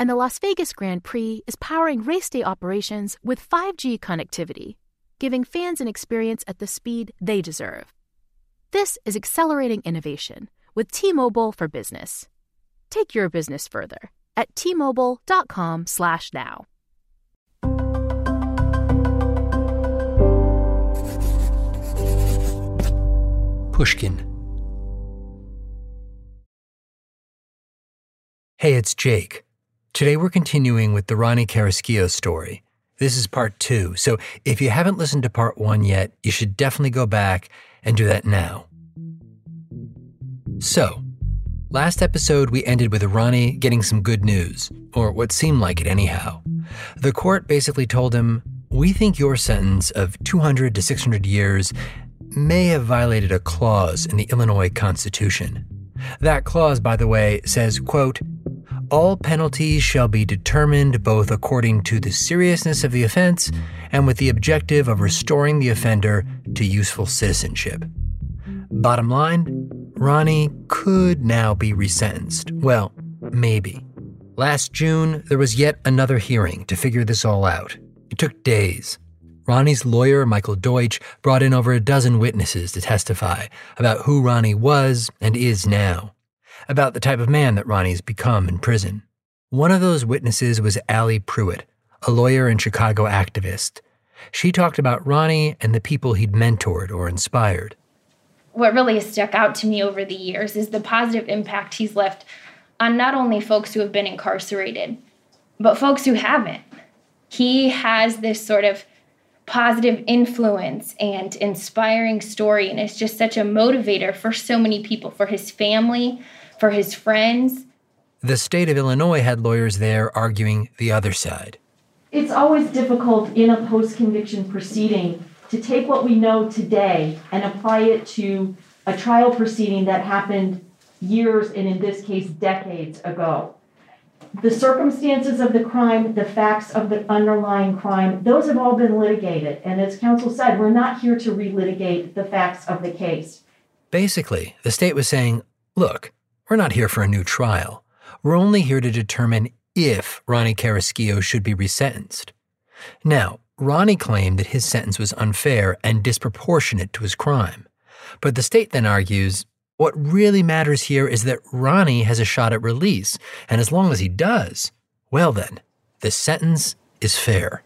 And the Las Vegas Grand Prix is powering race day operations with 5G connectivity giving fans an experience at the speed they deserve. This is accelerating innovation with T-Mobile for Business. Take your business further at t-mobile.com/now. Pushkin. Hey, it's Jake. Today we're continuing with the Ronnie Carrasquillo story. This is part two. So if you haven't listened to part one yet, you should definitely go back and do that now. So, last episode we ended with Ronnie getting some good news, or what seemed like it anyhow. The court basically told him, We think your sentence of 200 to 600 years may have violated a clause in the Illinois Constitution. That clause, by the way, says, quote, all penalties shall be determined both according to the seriousness of the offense and with the objective of restoring the offender to useful citizenship. Bottom line, Ronnie could now be resentenced. Well, maybe. Last June, there was yet another hearing to figure this all out. It took days. Ronnie's lawyer, Michael Deutsch, brought in over a dozen witnesses to testify about who Ronnie was and is now about the type of man that Ronnie's become in prison. One of those witnesses was Allie Pruitt, a lawyer and Chicago activist. She talked about Ronnie and the people he'd mentored or inspired. What really stuck out to me over the years is the positive impact he's left on not only folks who have been incarcerated, but folks who haven't. He has this sort of positive influence and inspiring story, and it's just such a motivator for so many people, for his family, for his friends. The state of Illinois had lawyers there arguing the other side. It's always difficult in a post conviction proceeding to take what we know today and apply it to a trial proceeding that happened years and, in this case, decades ago. The circumstances of the crime, the facts of the underlying crime, those have all been litigated. And as counsel said, we're not here to relitigate the facts of the case. Basically, the state was saying, look, we're not here for a new trial. We're only here to determine if Ronnie Carrasquillo should be resentenced. Now, Ronnie claimed that his sentence was unfair and disproportionate to his crime. But the state then argues what really matters here is that Ronnie has a shot at release, and as long as he does, well then, the sentence is fair.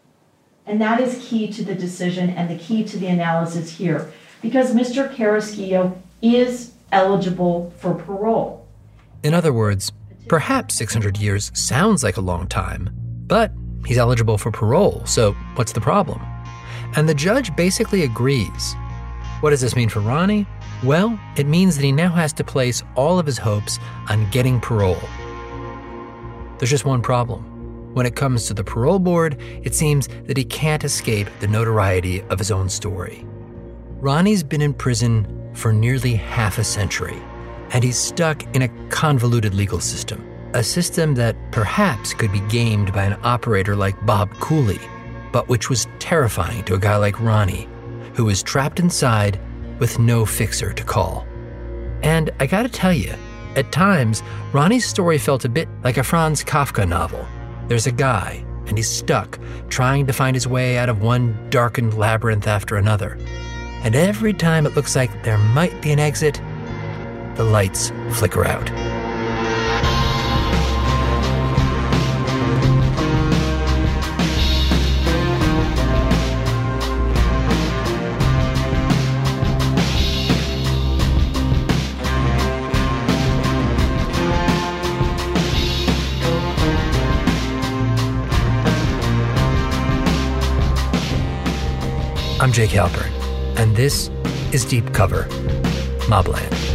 And that is key to the decision and the key to the analysis here, because Mr. Carrasquillo is eligible for parole. In other words, perhaps 600 years sounds like a long time, but he's eligible for parole, so what's the problem? And the judge basically agrees. What does this mean for Ronnie? Well, it means that he now has to place all of his hopes on getting parole. There's just one problem. When it comes to the parole board, it seems that he can't escape the notoriety of his own story. Ronnie's been in prison for nearly half a century and he's stuck in a convoluted legal system. A system that perhaps could be gamed by an operator like Bob Cooley, but which was terrifying to a guy like Ronnie, who was trapped inside with no fixer to call. And I gotta tell you, at times, Ronnie's story felt a bit like a Franz Kafka novel. There's a guy, and he's stuck, trying to find his way out of one darkened labyrinth after another. And every time it looks like there might be an exit, the lights flicker out. I'm Jake Halpern, and this is Deep Cover, Mobland.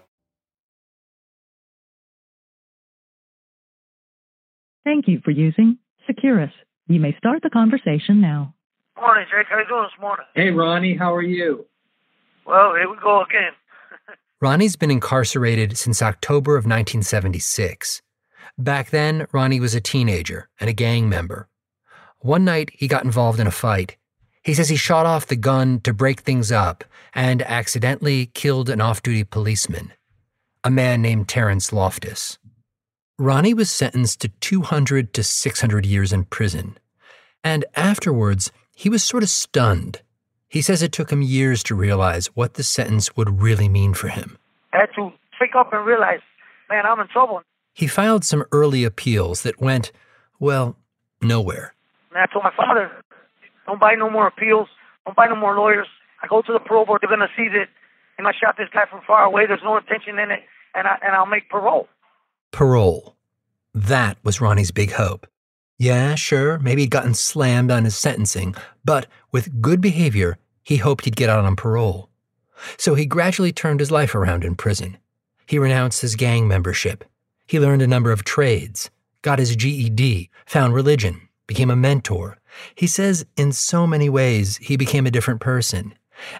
Thank you for using Securus. You may start the conversation now. Morning, Jake. How you doing this morning? Hey, Ronnie. How are you? Well, here we go again. Ronnie's been incarcerated since October of 1976. Back then, Ronnie was a teenager and a gang member. One night, he got involved in a fight. He says he shot off the gun to break things up and accidentally killed an off duty policeman, a man named Terrence Loftus. Ronnie was sentenced to 200 to 600 years in prison. And afterwards, he was sort of stunned. He says it took him years to realize what the sentence would really mean for him. I had to wake up and realize, man, I'm in trouble. He filed some early appeals that went, well, nowhere. And I told my father, don't buy no more appeals, don't buy no more lawyers. I go to the parole board, they're going to see that, and I shot this guy from far away, there's no intention in it, and, I, and I'll make parole. Parole. That was Ronnie's big hope. Yeah, sure, maybe he'd gotten slammed on his sentencing, but with good behavior, he hoped he'd get out on parole. So he gradually turned his life around in prison. He renounced his gang membership. He learned a number of trades, got his GED, found religion, became a mentor. He says in so many ways he became a different person.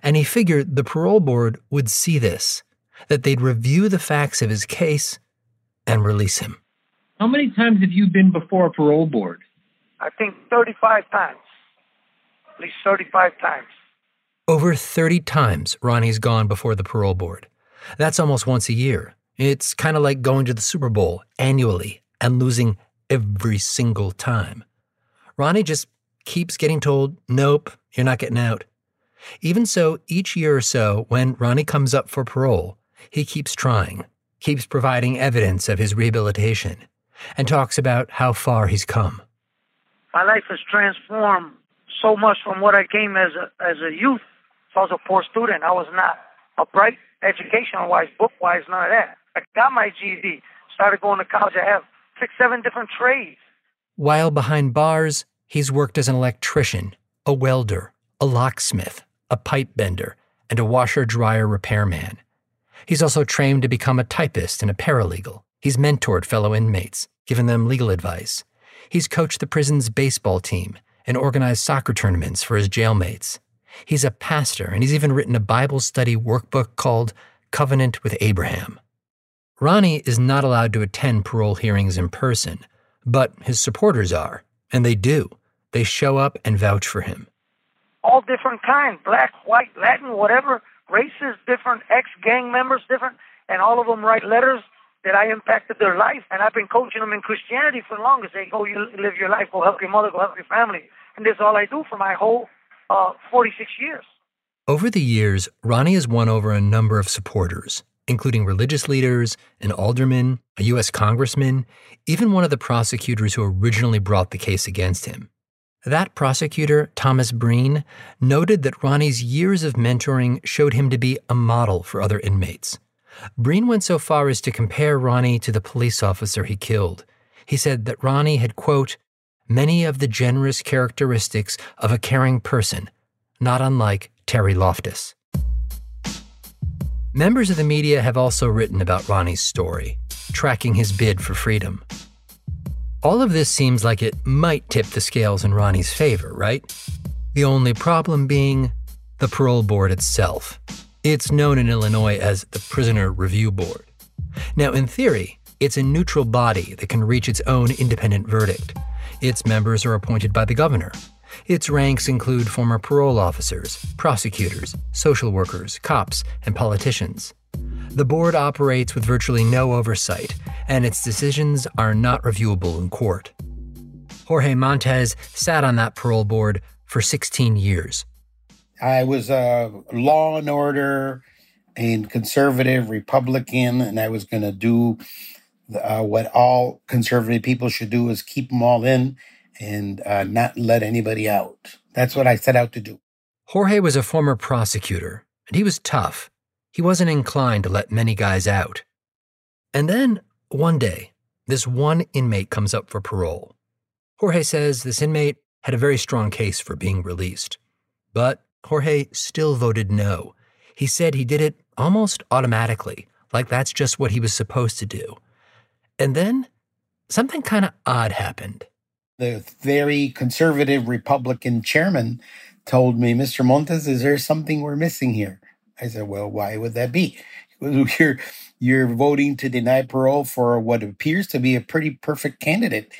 And he figured the parole board would see this, that they'd review the facts of his case and release him. How many times have you been before a parole board? I think 35 times. At least 35 times. Over 30 times Ronnie's gone before the parole board. That's almost once a year. It's kind of like going to the Super Bowl annually and losing every single time. Ronnie just keeps getting told, nope, you're not getting out. Even so, each year or so, when Ronnie comes up for parole, he keeps trying, keeps providing evidence of his rehabilitation, and talks about how far he's come. My life has transformed so much from what I came as a, as a youth. So I was a poor student. I was not a bright educational wise, book wise, none of that. I got my GED, started going to college. I have six, seven different trades. While behind bars, he's worked as an electrician, a welder, a locksmith, a pipe bender, and a washer dryer repairman. He's also trained to become a typist and a paralegal. He's mentored fellow inmates, given them legal advice. He's coached the prison's baseball team and organized soccer tournaments for his jailmates. He's a pastor, and he's even written a Bible study workbook called Covenant with Abraham. Ronnie is not allowed to attend parole hearings in person, but his supporters are, and they do. They show up and vouch for him. All different kinds black, white, Latin, whatever, races, different ex gang members, different, and all of them write letters that I impacted their life. And I've been coaching them in Christianity for the longest. They go, you live your life, go help your mother, go help your family. And this is all I do for my whole uh, 46 years. Over the years, Ronnie has won over a number of supporters, including religious leaders, an alderman, a U.S. congressman, even one of the prosecutors who originally brought the case against him. That prosecutor, Thomas Breen, noted that Ronnie's years of mentoring showed him to be a model for other inmates. Breen went so far as to compare Ronnie to the police officer he killed. He said that Ronnie had, quote, many of the generous characteristics of a caring person, not unlike Terry Loftus. Members of the media have also written about Ronnie's story, tracking his bid for freedom. All of this seems like it might tip the scales in Ronnie's favor, right? The only problem being the parole board itself. It's known in Illinois as the Prisoner Review Board. Now, in theory, it's a neutral body that can reach its own independent verdict. Its members are appointed by the governor. Its ranks include former parole officers, prosecutors, social workers, cops, and politicians. The board operates with virtually no oversight, and its decisions are not reviewable in court. Jorge Montes sat on that parole board for 16 years. I was a law and order and conservative Republican, and I was going to do uh, what all conservative people should do is keep them all in and uh, not let anybody out. That's what I set out to do. Jorge was a former prosecutor, and he was tough. He wasn't inclined to let many guys out. And then, one day, this one inmate comes up for parole. Jorge says this inmate had a very strong case for being released. But Jorge still voted no. He said he did it almost automatically, like that's just what he was supposed to do. And then something kind of odd happened. The very conservative Republican chairman told me, Mr. Montes, is there something we're missing here? I said, Well, why would that be? You're, you're voting to deny parole for what appears to be a pretty perfect candidate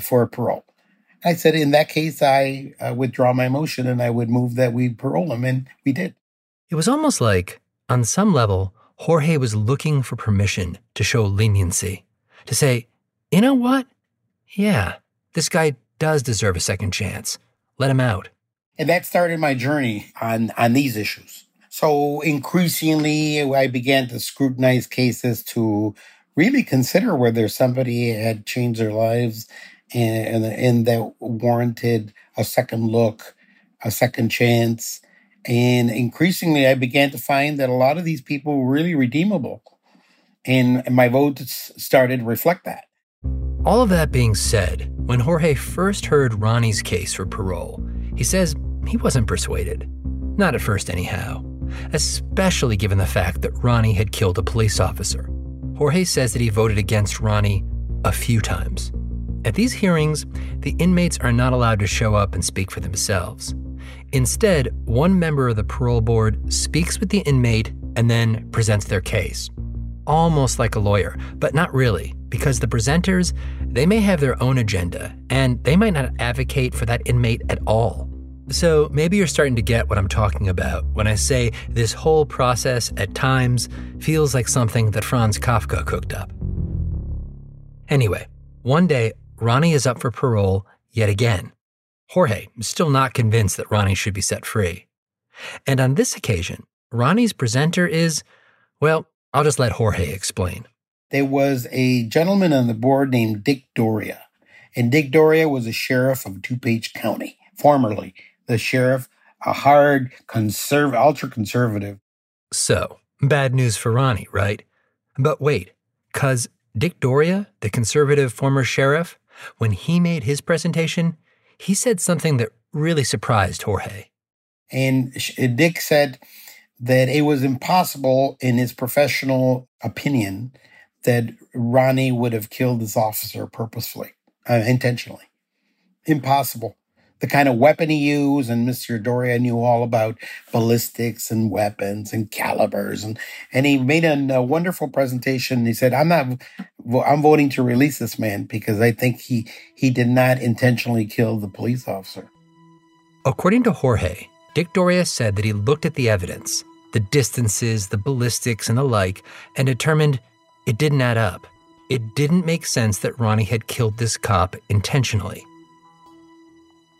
for parole. I said, In that case, I uh, withdraw my motion and I would move that we parole him. And we did. It was almost like, on some level, Jorge was looking for permission to show leniency to say, you know what? Yeah, this guy does deserve a second chance. Let him out. And that started my journey on, on these issues. So increasingly, I began to scrutinize cases to really consider whether somebody had changed their lives and, and, that warranted a second look, a second chance. And increasingly, I began to find that a lot of these people were really redeemable and my votes started to reflect that. All of that being said, when Jorge first heard Ronnie's case for parole, he says he wasn't persuaded. Not at first, anyhow, especially given the fact that Ronnie had killed a police officer. Jorge says that he voted against Ronnie a few times. At these hearings, the inmates are not allowed to show up and speak for themselves. Instead, one member of the parole board speaks with the inmate and then presents their case almost like a lawyer, but not really, because the presenters, they may have their own agenda and they might not advocate for that inmate at all. So maybe you're starting to get what I'm talking about when I say this whole process at times feels like something that Franz Kafka cooked up. Anyway, one day, Ronnie is up for parole yet again. Jorge is still not convinced that Ronnie should be set free. And on this occasion, Ronnie's presenter is, well, I'll just let Jorge explain. There was a gentleman on the board named Dick Doria, and Dick Doria was a sheriff of DuPage County, formerly the sheriff, a hard, conserv- ultra conservative. So, bad news for Ronnie, right? But wait, because Dick Doria, the conservative former sheriff, when he made his presentation, he said something that really surprised Jorge. And Dick said, that it was impossible, in his professional opinion, that Ronnie would have killed this officer purposefully, uh, intentionally. Impossible. The kind of weapon he used, and Mr. Doria knew all about ballistics and weapons and calibers, and and he made a, a wonderful presentation. He said, "I'm not, I'm voting to release this man because I think he he did not intentionally kill the police officer." According to Jorge, Dick Doria said that he looked at the evidence, the distances, the ballistics, and the like, and determined it didn't add up. It didn't make sense that Ronnie had killed this cop intentionally.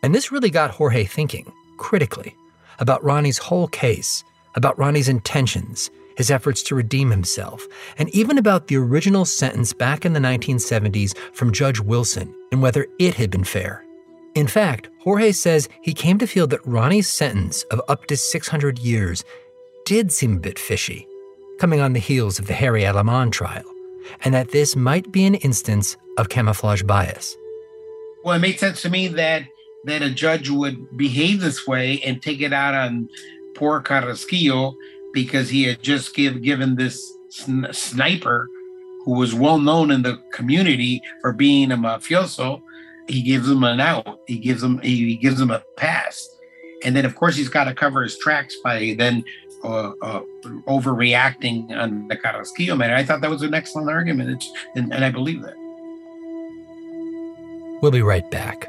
And this really got Jorge thinking, critically, about Ronnie's whole case, about Ronnie's intentions, his efforts to redeem himself, and even about the original sentence back in the 1970s from Judge Wilson and whether it had been fair. In fact, Jorge says he came to feel that Ronnie's sentence of up to 600 years did seem a bit fishy, coming on the heels of the Harry Aleman trial, and that this might be an instance of camouflage bias. Well, it made sense to me that that a judge would behave this way and take it out on poor Carrasquillo because he had just give, given this sn- sniper who was well known in the community for being a mafioso. He gives him an out. He gives him he gives him a pass, and then of course he's got to cover his tracks by then uh, uh, overreacting on the Carrasquillo matter. I thought that was an excellent argument, and, and I believe that. We'll be right back.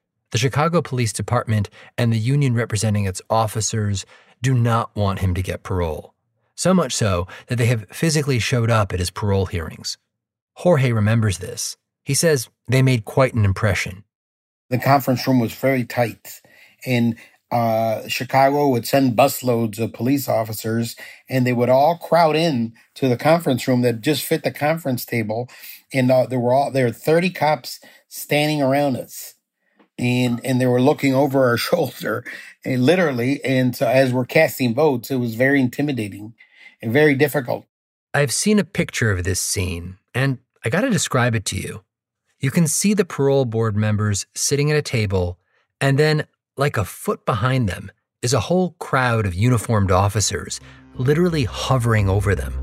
The Chicago Police Department and the union representing its officers do not want him to get parole. So much so that they have physically showed up at his parole hearings. Jorge remembers this. He says they made quite an impression. The conference room was very tight, and uh, Chicago would send busloads of police officers, and they would all crowd in to the conference room that just fit the conference table, and uh, there were all there were thirty cops standing around us, and and they were looking over our shoulder, and literally, and so as we're casting votes, it was very intimidating and very difficult. I've seen a picture of this scene, and I got to describe it to you. You can see the parole board members sitting at a table, and then, like a foot behind them, is a whole crowd of uniformed officers literally hovering over them.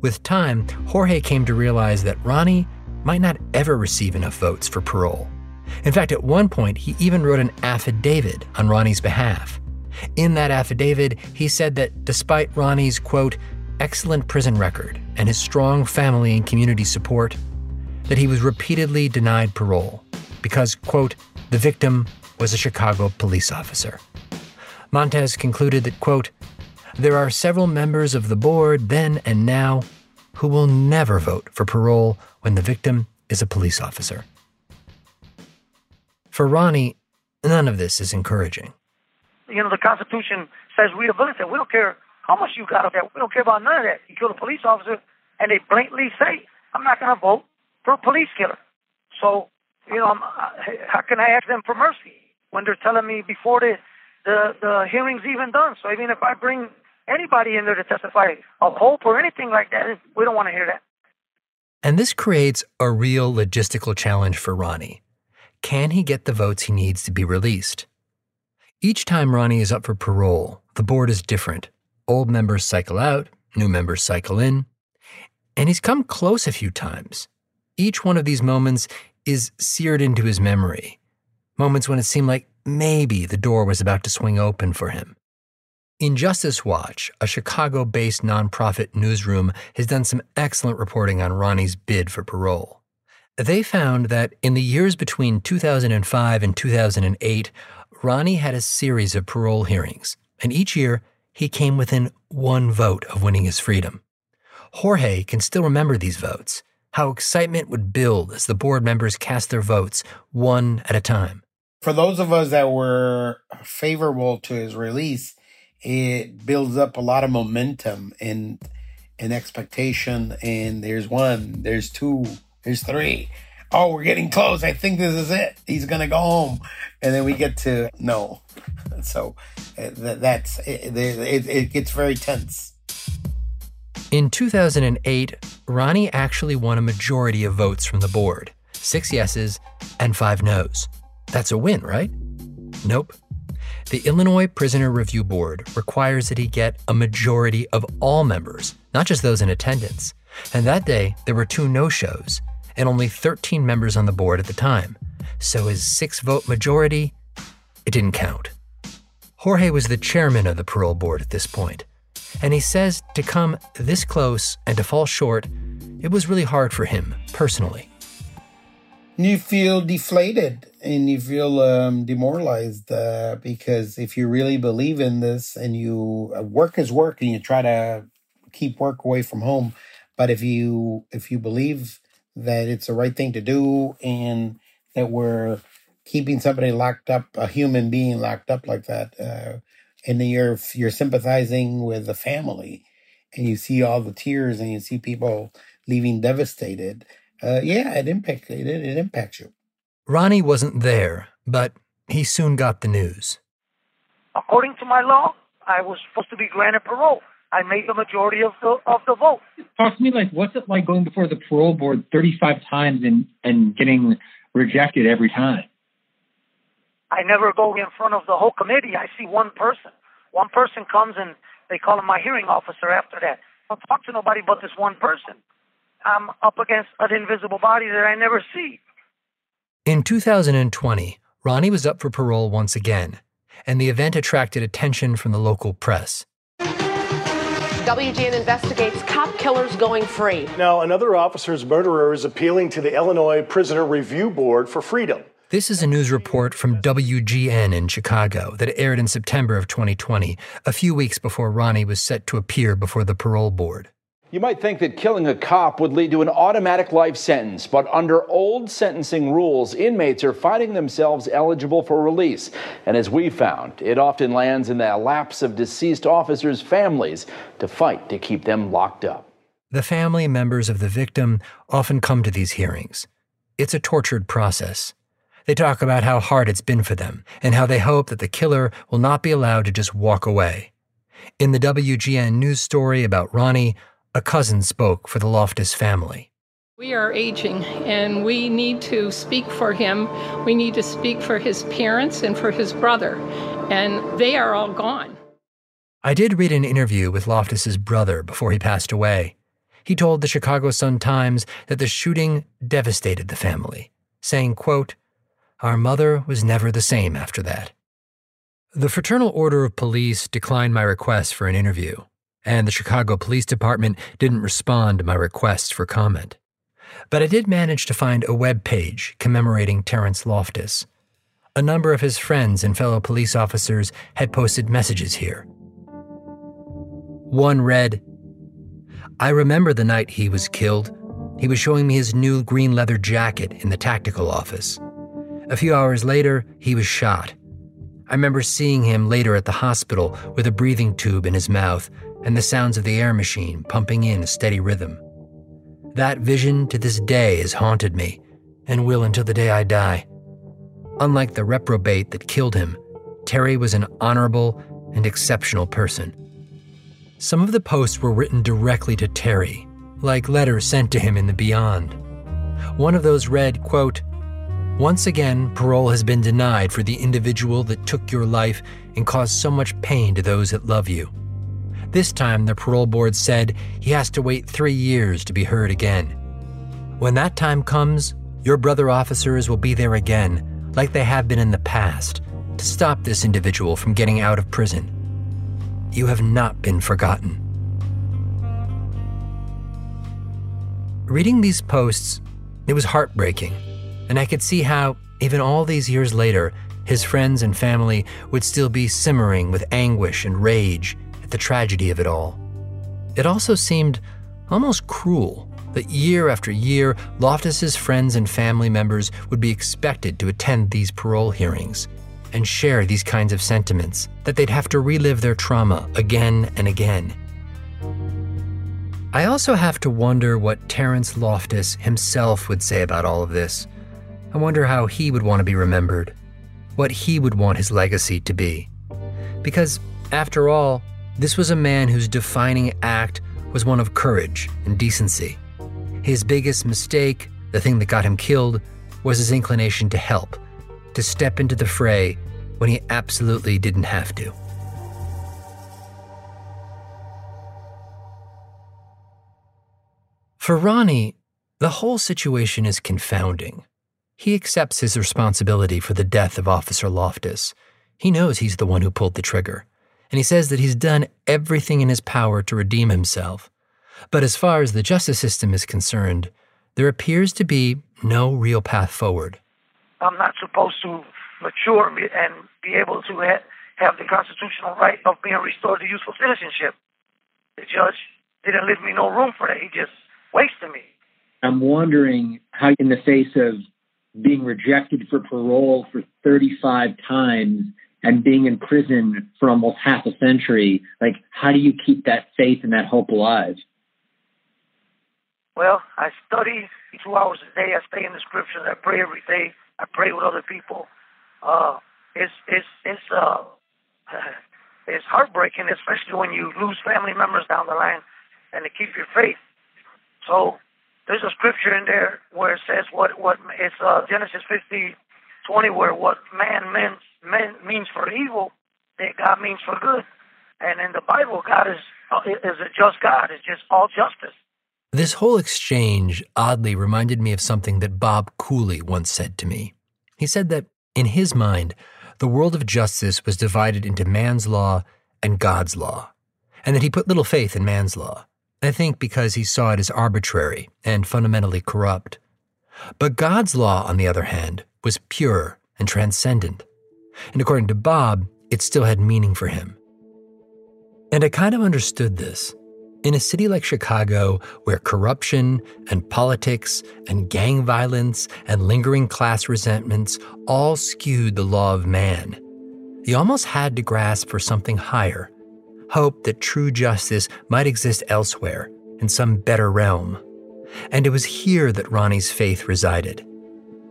With time, Jorge came to realize that Ronnie might not ever receive enough votes for parole. In fact, at one point, he even wrote an affidavit on Ronnie's behalf. In that affidavit, he said that despite Ronnie's, quote, excellent prison record and his strong family and community support, that he was repeatedly denied parole because, quote, the victim was a Chicago police officer. Montes concluded that, quote, there are several members of the board then and now who will never vote for parole when the victim is a police officer. For Ronnie, none of this is encouraging. You know, the Constitution says rehabilitate. We don't care how much you got of that. We don't care about none of that. You kill a police officer, and they blatantly say, I'm not going to vote for a police killer. So, you know, I'm, how can I ask them for mercy when they're telling me before the, the, the hearing's even done? So even if I bring anybody in there to testify of hope or anything like that, we don't want to hear that. And this creates a real logistical challenge for Ronnie. Can he get the votes he needs to be released? Each time Ronnie is up for parole, the board is different. Old members cycle out, new members cycle in. And he's come close a few times. Each one of these moments is seared into his memory. Moments when it seemed like maybe the door was about to swing open for him. Injustice Watch, a Chicago based nonprofit newsroom, has done some excellent reporting on Ronnie's bid for parole. They found that in the years between 2005 and 2008, Ronnie had a series of parole hearings, and each year he came within one vote of winning his freedom. Jorge can still remember these votes, how excitement would build as the board members cast their votes one at a time. For those of us that were favorable to his release, it builds up a lot of momentum and and expectation. And there's one, there's two, there's three. Oh, we're getting close. I think this is it. He's gonna go home, and then we get to no. So uh, that's it, it, it gets very tense. In 2008, Ronnie actually won a majority of votes from the board six yeses and five noes. That's a win, right? Nope. The Illinois Prisoner Review Board requires that he get a majority of all members, not just those in attendance. And that day, there were two no shows and only 13 members on the board at the time. So his six vote majority, it didn't count. Jorge was the chairman of the parole board at this point, and he says to come this close and to fall short, it was really hard for him personally. You feel deflated and you feel um, demoralized uh, because if you really believe in this and you uh, work is work and you try to keep work away from home, but if you if you believe that it's the right thing to do and that we're keeping somebody locked up, a human being locked up like that, uh, and then you're you're sympathizing with the family, and you see all the tears and you see people leaving devastated. Uh, yeah, it impacts it, it impacts you. Ronnie wasn't there, but he soon got the news. According to my law, I was supposed to be granted parole. I made the majority of the of the vote. Talk to me like what's it like going before the parole board 35 times and and getting rejected every time? I never go in front of the whole committee. I see one person. One person comes and they call him my hearing officer after that. I don't talk to nobody but this one person. I'm up against an invisible body that I never see. In 2020, Ronnie was up for parole once again, and the event attracted attention from the local press. WGN investigates cop killers going free. Now, another officer's murderer is appealing to the Illinois Prisoner Review Board for freedom. This is a news report from WGN in Chicago that aired in September of 2020, a few weeks before Ronnie was set to appear before the parole board. You might think that killing a cop would lead to an automatic life sentence, but under old sentencing rules, inmates are finding themselves eligible for release. And as we found, it often lands in the laps of deceased officers' families to fight to keep them locked up. The family members of the victim often come to these hearings. It's a tortured process. They talk about how hard it's been for them and how they hope that the killer will not be allowed to just walk away. In the WGN news story about Ronnie, a cousin spoke for the Loftus family. We are aging and we need to speak for him. We need to speak for his parents and for his brother, and they are all gone. I did read an interview with Loftus's brother before he passed away. He told the Chicago Sun-Times that the shooting devastated the family, saying, quote, "Our mother was never the same after that." The Fraternal Order of Police declined my request for an interview and the Chicago Police Department didn't respond to my requests for comment. But I did manage to find a web page commemorating Terrence Loftus. A number of his friends and fellow police officers had posted messages here. One read, I remember the night he was killed. He was showing me his new green leather jacket in the tactical office. A few hours later, he was shot. I remember seeing him later at the hospital with a breathing tube in his mouth and the sounds of the air machine pumping in a steady rhythm. That vision to this day has haunted me and will until the day I die. Unlike the reprobate that killed him, Terry was an honorable and exceptional person. Some of the posts were written directly to Terry, like letters sent to him in the beyond. One of those read, quote, Once again, parole has been denied for the individual that took your life and caused so much pain to those that love you. This time, the parole board said he has to wait three years to be heard again. When that time comes, your brother officers will be there again, like they have been in the past, to stop this individual from getting out of prison. You have not been forgotten. Reading these posts, it was heartbreaking, and I could see how, even all these years later, his friends and family would still be simmering with anguish and rage at the tragedy of it all. It also seemed almost cruel that year after year, Loftus's friends and family members would be expected to attend these parole hearings and share these kinds of sentiments, that they'd have to relive their trauma again and again. I also have to wonder what Terrence Loftus himself would say about all of this. I wonder how he would want to be remembered, what he would want his legacy to be. Because, after all, this was a man whose defining act was one of courage and decency. His biggest mistake, the thing that got him killed, was his inclination to help, to step into the fray when he absolutely didn't have to. For Ronnie, the whole situation is confounding. He accepts his responsibility for the death of Officer Loftus. He knows he's the one who pulled the trigger, and he says that he's done everything in his power to redeem himself. But as far as the justice system is concerned, there appears to be no real path forward. I'm not supposed to mature and be able to have the constitutional right of being restored to useful citizenship. The judge didn't leave me no room for that. He just wasted me. I'm wondering how, in the face of being rejected for parole for 35 times and being in prison for almost half a century, like, how do you keep that faith and that hope alive? Well, I study two hours a day. I stay in the scriptures. I pray every day. I pray with other people. Uh, it's it's it's uh, it's heartbreaking, especially when you lose family members down the line, and to keep your faith. So there's a scripture in there where it says what what it's uh, Genesis 50, 20, where what man means means for evil, that God means for good. And in the Bible, God is is a just God. It's just all justice. This whole exchange oddly reminded me of something that Bob Cooley once said to me. He said that, in his mind, the world of justice was divided into man's law and God's law, and that he put little faith in man's law. I think because he saw it as arbitrary and fundamentally corrupt. But God's law, on the other hand, was pure and transcendent. And according to Bob, it still had meaning for him. And I kind of understood this. In a city like Chicago, where corruption and politics and gang violence and lingering class resentments all skewed the law of man, he almost had to grasp for something higher hope that true justice might exist elsewhere, in some better realm. And it was here that Ronnie's faith resided.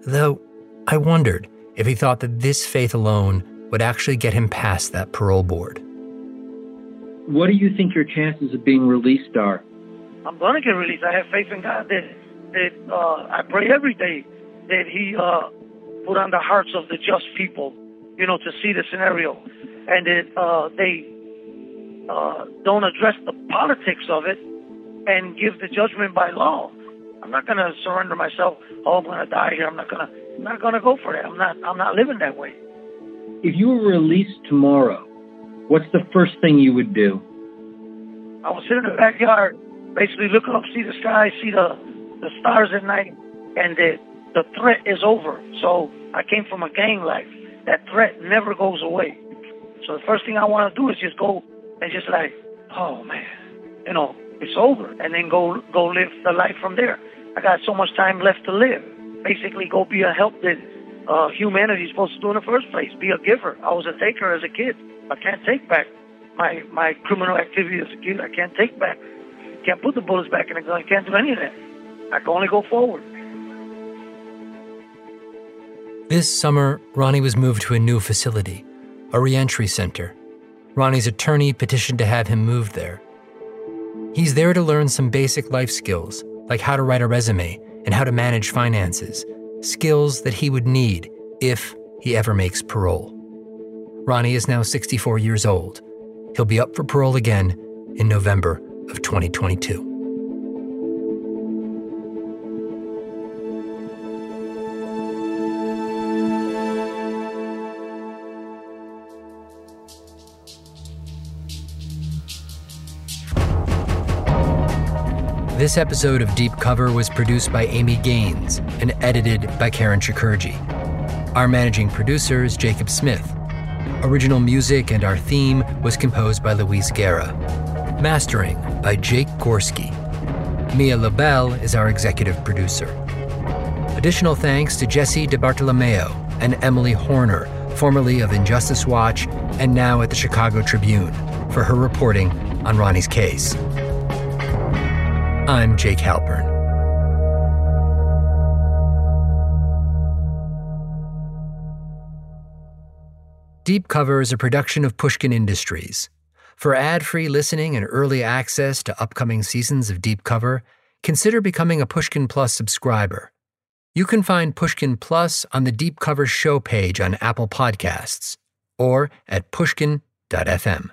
Though I wondered if he thought that this faith alone would actually get him past that parole board. What do you think your chances of being released are? I'm going to get released. I have faith in God that, that uh, I pray every day that He uh, put on the hearts of the just people, you know, to see the scenario and that uh, they uh, don't address the politics of it and give the judgment by law. I'm not going to surrender myself. Oh, I'm going to die here. I'm not going to. I'm not going to go for that. I'm not. I'm not living that way. If you were released tomorrow, what's the first thing you would do? I would sit in the backyard, basically look up, see the sky, see the the stars at night, and the the threat is over. So I came from a gang life. That threat never goes away. So the first thing I want to do is just go and just like, oh man, you know, it's over, and then go go live the life from there. I got so much time left to live. Basically, go be a help that uh, humanity is supposed to do in the first place. Be a giver. I was a taker as a kid. I can't take back my my criminal activity as a kid. I can't take back. Can't put the bullets back in the gun. I can't do any of that. I can only go forward. This summer, Ronnie was moved to a new facility, a reentry center. Ronnie's attorney petitioned to have him moved there. He's there to learn some basic life skills, like how to write a resume and how to manage finances, skills that he would need if he ever makes parole. Ronnie is now 64 years old. He'll be up for parole again in November of 2022. This episode of Deep Cover was produced by Amy Gaines and edited by Karen Shakerdge. Our managing producer is Jacob Smith. Original music and our theme was composed by Luis Guerra. Mastering by Jake Gorski. Mia LaBelle is our executive producer. Additional thanks to Jesse DeBartolomeo and Emily Hoerner, formerly of Injustice Watch and now at the Chicago Tribune, for her reporting on Ronnie's case. I'm Jake Halpern. Deep Cover is a production of Pushkin Industries. For ad free listening and early access to upcoming seasons of Deep Cover, consider becoming a Pushkin Plus subscriber. You can find Pushkin Plus on the Deep Cover show page on Apple Podcasts or at pushkin.fm.